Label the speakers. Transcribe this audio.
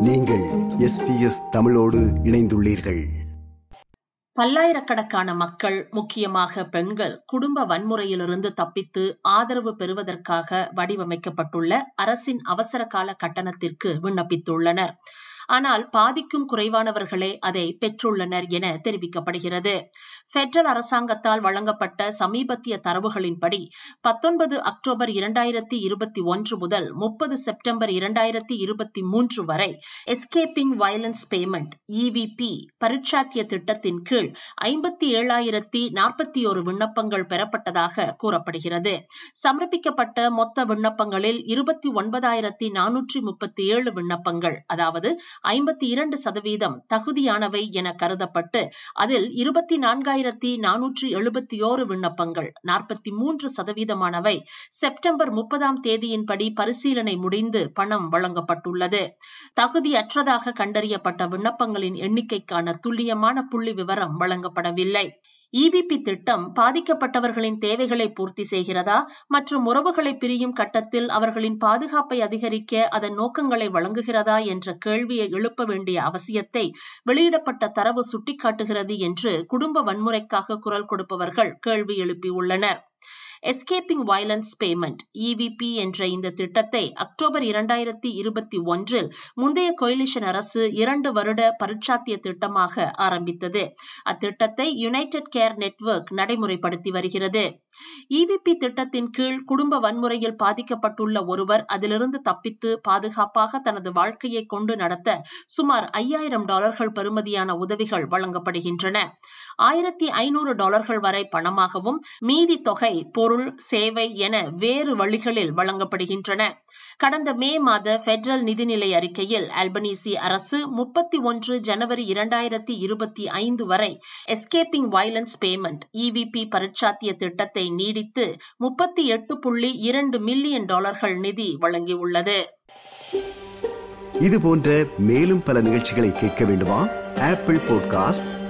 Speaker 1: நீங்கள் எஸ்பிஎஸ் தமிழோடு இணைந்துள்ளீர்கள்.
Speaker 2: பல்லாயிரக்கணக்கான மக்கள் முக்கியமாக பெண்கள் குடும்ப வன்முறையிலிருந்து தப்பித்து ஆதரவு பெறுவதற்காக வடிவமைக்கப்பட்டுள்ள அரசின் அவசர கால கட்டணத்திற்கு விண்ணப்பித்துள்ளனர். ஆனால் பாதிக்கும் குறைவானவர்களே அதை பெற்றுள்ளனர் என தெரிவிக்கப்படுகிறது. பெட்ரல் அரசாங்கத்தால் வழங்கப்பட்ட சமீபத்திய தரவுகளின்படி பத்தொன்பது அக்டோபர் இரண்டாயிரத்தி இருபத்தி ஒன்று முதல் முப்பது செப்டம்பர் இரண்டாயிரத்தி இருபத்தி மூன்று வரை எஸ்கேப்பிங் வயலன்ஸ் பேமெண்ட் இவிபி பரீட்சாத்திய திட்டத்தின் கீழ் ஐம்பத்தி ஏழாயிரத்தி நாற்பத்தி ஒரு விண்ணப்பங்கள் பெறப்பட்டதாக கூறப்படுகிறது. சமர்ப்பிக்கப்பட்ட மொத்த விண்ணப்பங்களில் இருபத்தி ஒன்பதாயிரத்தி நானூற்றி முப்பத்தி ஏழு விண்ணப்பங்கள் அதாவது ஐம்பத்தி இரண்டு சதவீதம் தகுதியானவை என கருதப்பட்டு அதில் இருபத்தி நான்காயிரத்தி நானூற்றி எழுபத்தி ஓரு விண்ணப்பங்கள் நாற்பத்தி மூன்று சதவீதமானவை. செப்டம்பர் முப்பதாம் தேதியின்படி பரிசீலனை முடிந்து பணம் வழங்கப்பட்டுள்ளது. தகுதியற்றதாக கண்டறியப்பட்ட விண்ணப்பங்களின் எண்ணிக்கைக்கான துல்லியமான புள்ளி விவரம் வழங்கப்படவில்லை. இவிபி திட்டம் பாதிக்கப்பட்டவர்களின் தேவைகளை பூர்த்தி செய்கிறதா? மற்றும் உறவுகளை பிரியும் கட்டத்தில் அவர்களின் பாதுகாப்பை அதிகரிக்க அதன் நோக்கங்களை வழங்குகிறதா? என்ற கேள்வியை எழுப்ப வேண்டிய அவசியத்தை வெளியிடப்பட்ட தரவு சுட்டிக்காட்டுகிறது என்று குடும்ப வன்முறைக்காக குரல் கொடுப்பவர்கள் கேள்வி எழுப்பியுள்ளனர். எஸ்கேப்பிங் வயலன்ஸ் பேமெண்ட் இவிபி என்ற இந்த திட்டத்தை அக்டோபர் இரண்டாயிரத்தி இருபத்தி ஒன்றில் முந்தைய கொயிலிஷன் அரசு இரண்டு வருட பரீட்சாத்திய திட்டமாக ஆரம்பித்தது. அத்திட்டத்தை யுனைடெட் கேர் நெட்வொர்க் நடைமுறைப்படுத்தி வருகிறது. இவிபி திட்டத்தின் கீழ் குடும்ப வன்முறையில் பாதிக்கப்பட்டுள்ள ஒருவர் அதிலிருந்து தப்பித்து பாதுகாப்பாக தனது வாழ்க்கையை கொண்டு நடத்த சுமார் ஐயாயிரம் டாலர்கள் பெறுமதியான உதவிகள் வழங்கப்படுகின்றன. ஆயிரத்தி ஐநூறு டாலர்கள் வரை பணமாகவும் மீதி தொகை பொருள் சேவை என வேறு வழிகளில் வழங்கப்படுகின்றன. கடந்த மே மாத பெடரல் நிதிநிலை அறிக்கையில் அல்பனீசி அரசு முப்பத்தி ஒன்று ஜனவரி இரண்டாயிரத்தி இருபத்தி ஐந்து வரை எஸ்கேப்பிங் வயலன்ஸ் பேமெண்ட் இவிபி பரிட்சாத்திய திட்டத்தை நீடித்து முப்பத்தி எட்டு புள்ளி இரண்டு மில்லியன் டாலர்கள் நிதி வழங்கியுள்ளது.
Speaker 1: இது போன்ற மேலும் பல நிகழ்ச்சிகளை கேட்க வேண்டுமா? Apple podcast